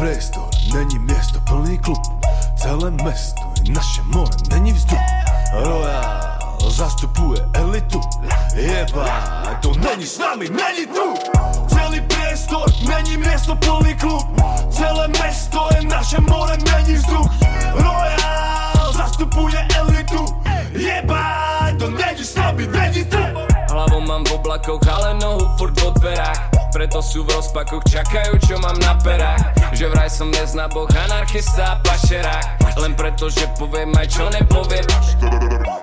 priestor, není město plný klub. Celé mesto je naše more, není vzduch. Royal zastupuje elitu. Jeba, to není s nami, není tu. Celý priestor, není miesto plný klub. Celé mesto je naše more, není vzduch. Royal zastupuje elitu. Jeba, to není s nami, není tu. Hlavu mám v oblakoch, ale nohu furt v odberách preto sú v rozpakoch, čakajú čo mám na perách. Že vraj som neznaboch, anarchista a pašerák Len preto, že poviem aj čo nepoviem.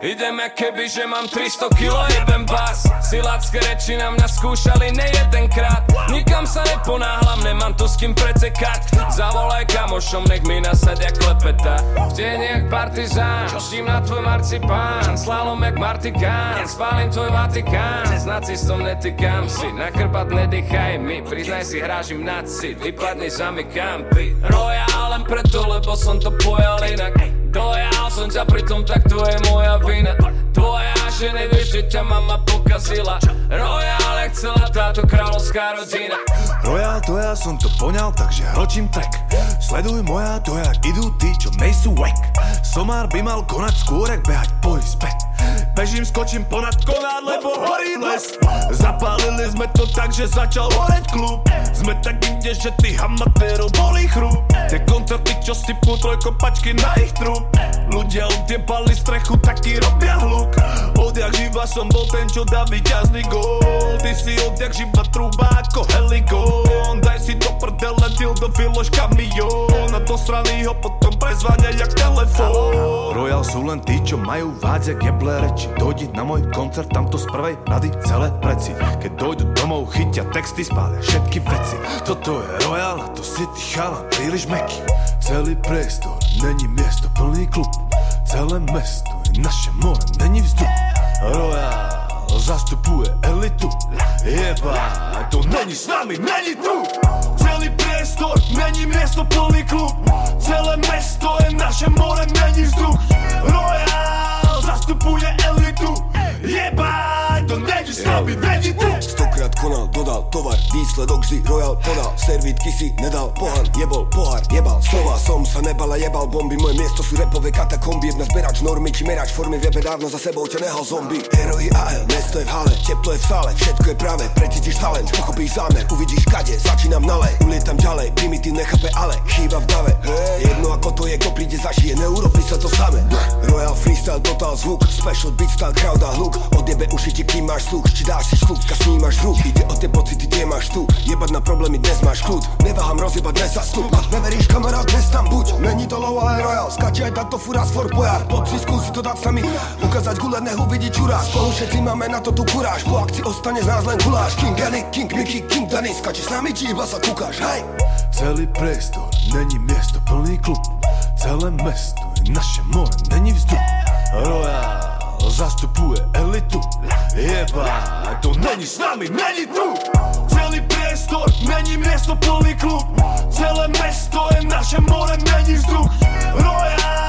Idem jak keby, že mám 300 kilo, jebem vás Silácké reči na mňa skúšali nejedenkrát. Nikam sa neponáhlam, nemám tu s kým pretekať. Zavolaj kamošom, nech mi nasadia klepeta. V tieni jak partizán, čoštím na tvoj marcipán. Slalom jak martikán, spálim tvoj Vatikán. S nacistom netýkam si, na chrbát nedýcham nechaj mi. Priznaj si, hrážim na cit, vypadni za mi kampy Royal len preto, lebo som to pojal inak. Dojal som ťa pritom, tak to je moja vina. Tvoja, že nevieš, že ťa mama pokazila. Royal je chcela táto kráľovská rodina. Royal, to ja som to poňal, takže hlčím track. Sleduj moja, to jak idú tí, čo nejsú wack. Somár by mal konať skôr, jak behať po izbe Bežím, skočím ponad konát, lebo horí les Zapálili sme to tak, že začal horeť klub. Sme tak inde, že ty hamatérov boli chrup. Tie koncerty, čo sypnú trojkopačky na ich trup. Ľudia utiepali strechu, taký robia hluk. Odjak živa som bol ten, čo dá vyťazný gól. Ty si odjak živa trúba ako helikón Daj si do prdele, do vylož kamión Do strany ho potom prezvania jak telefón Royal sú len tí, čo majú vádze geble reči Dojdi na môj koncert, tamto z prvej rady celé preci. Keď dojdu domov, chytia texty, spália všetky veci. Toto je Royal, a to si ty chalan, príliš meký Celý priestor, není miesto, plný klub. Celé mesto je naše more, není vzduch. Royal zastupuje elitu. Jeba, to není s nami, není tu cijeli prestor Meni mjesto polni klub. Cijele mesto je naše more Meni zduh. Royal zastupuje elitu. Jebaj, do neđi stavi, neđi tu. Stokrát konal, dodal tovar, výsledok vždy Royal podal. Servítky si nedal pohár, jebol pohár, jebal. Slova som sa nebal a jebal bomby Moje miesto sú repové katakomby. Jedna zberač normy, či merač formy Viebe dávno za sebou ťa nehal zombie. Heroi AL, mesto je v hale, teplo je v sále Všetko je práve, precítiš talent, pochopíš zámer Uvidíš kade, začínam nale Ulietam ďalej, primitív nechápe ale Chýba v dave, jedno ako to je, ko príde zažije Neurobí sa to samé Royal freestyle, total zvuk. Special beat style, crowd a hluk Odjebe uši ti, kým máš sluch Či dáš si šlúbka, snímaš zvuk Ide o tie pocity, tie máš tu. Jebať na problémy, dnes máš kľud. Neváham rozjebať dnes sa stup. Neveríš kamarát, dnes tam buď. Není to low, ale royal. Skače aj táto fura z Fort Boyard. Poď si skúsi to dať s nami Ukázať gule, nehu vidí čurá Spolu všetci máme na to tu kuráž. Po akcii ostane z nás len guláš. King Danny, King Mickey, King Danny. Skače s nami, či iba sa kúkaš, hej! Celý priestor, není miesto, plný klub. Celé mesto je naše more, není vzduch Royal zastupuje elitu. Jeba, to není s nami, není tu. Celý priestor, není miesto plný klub Celé mesto je naše more, není vzduch. Royal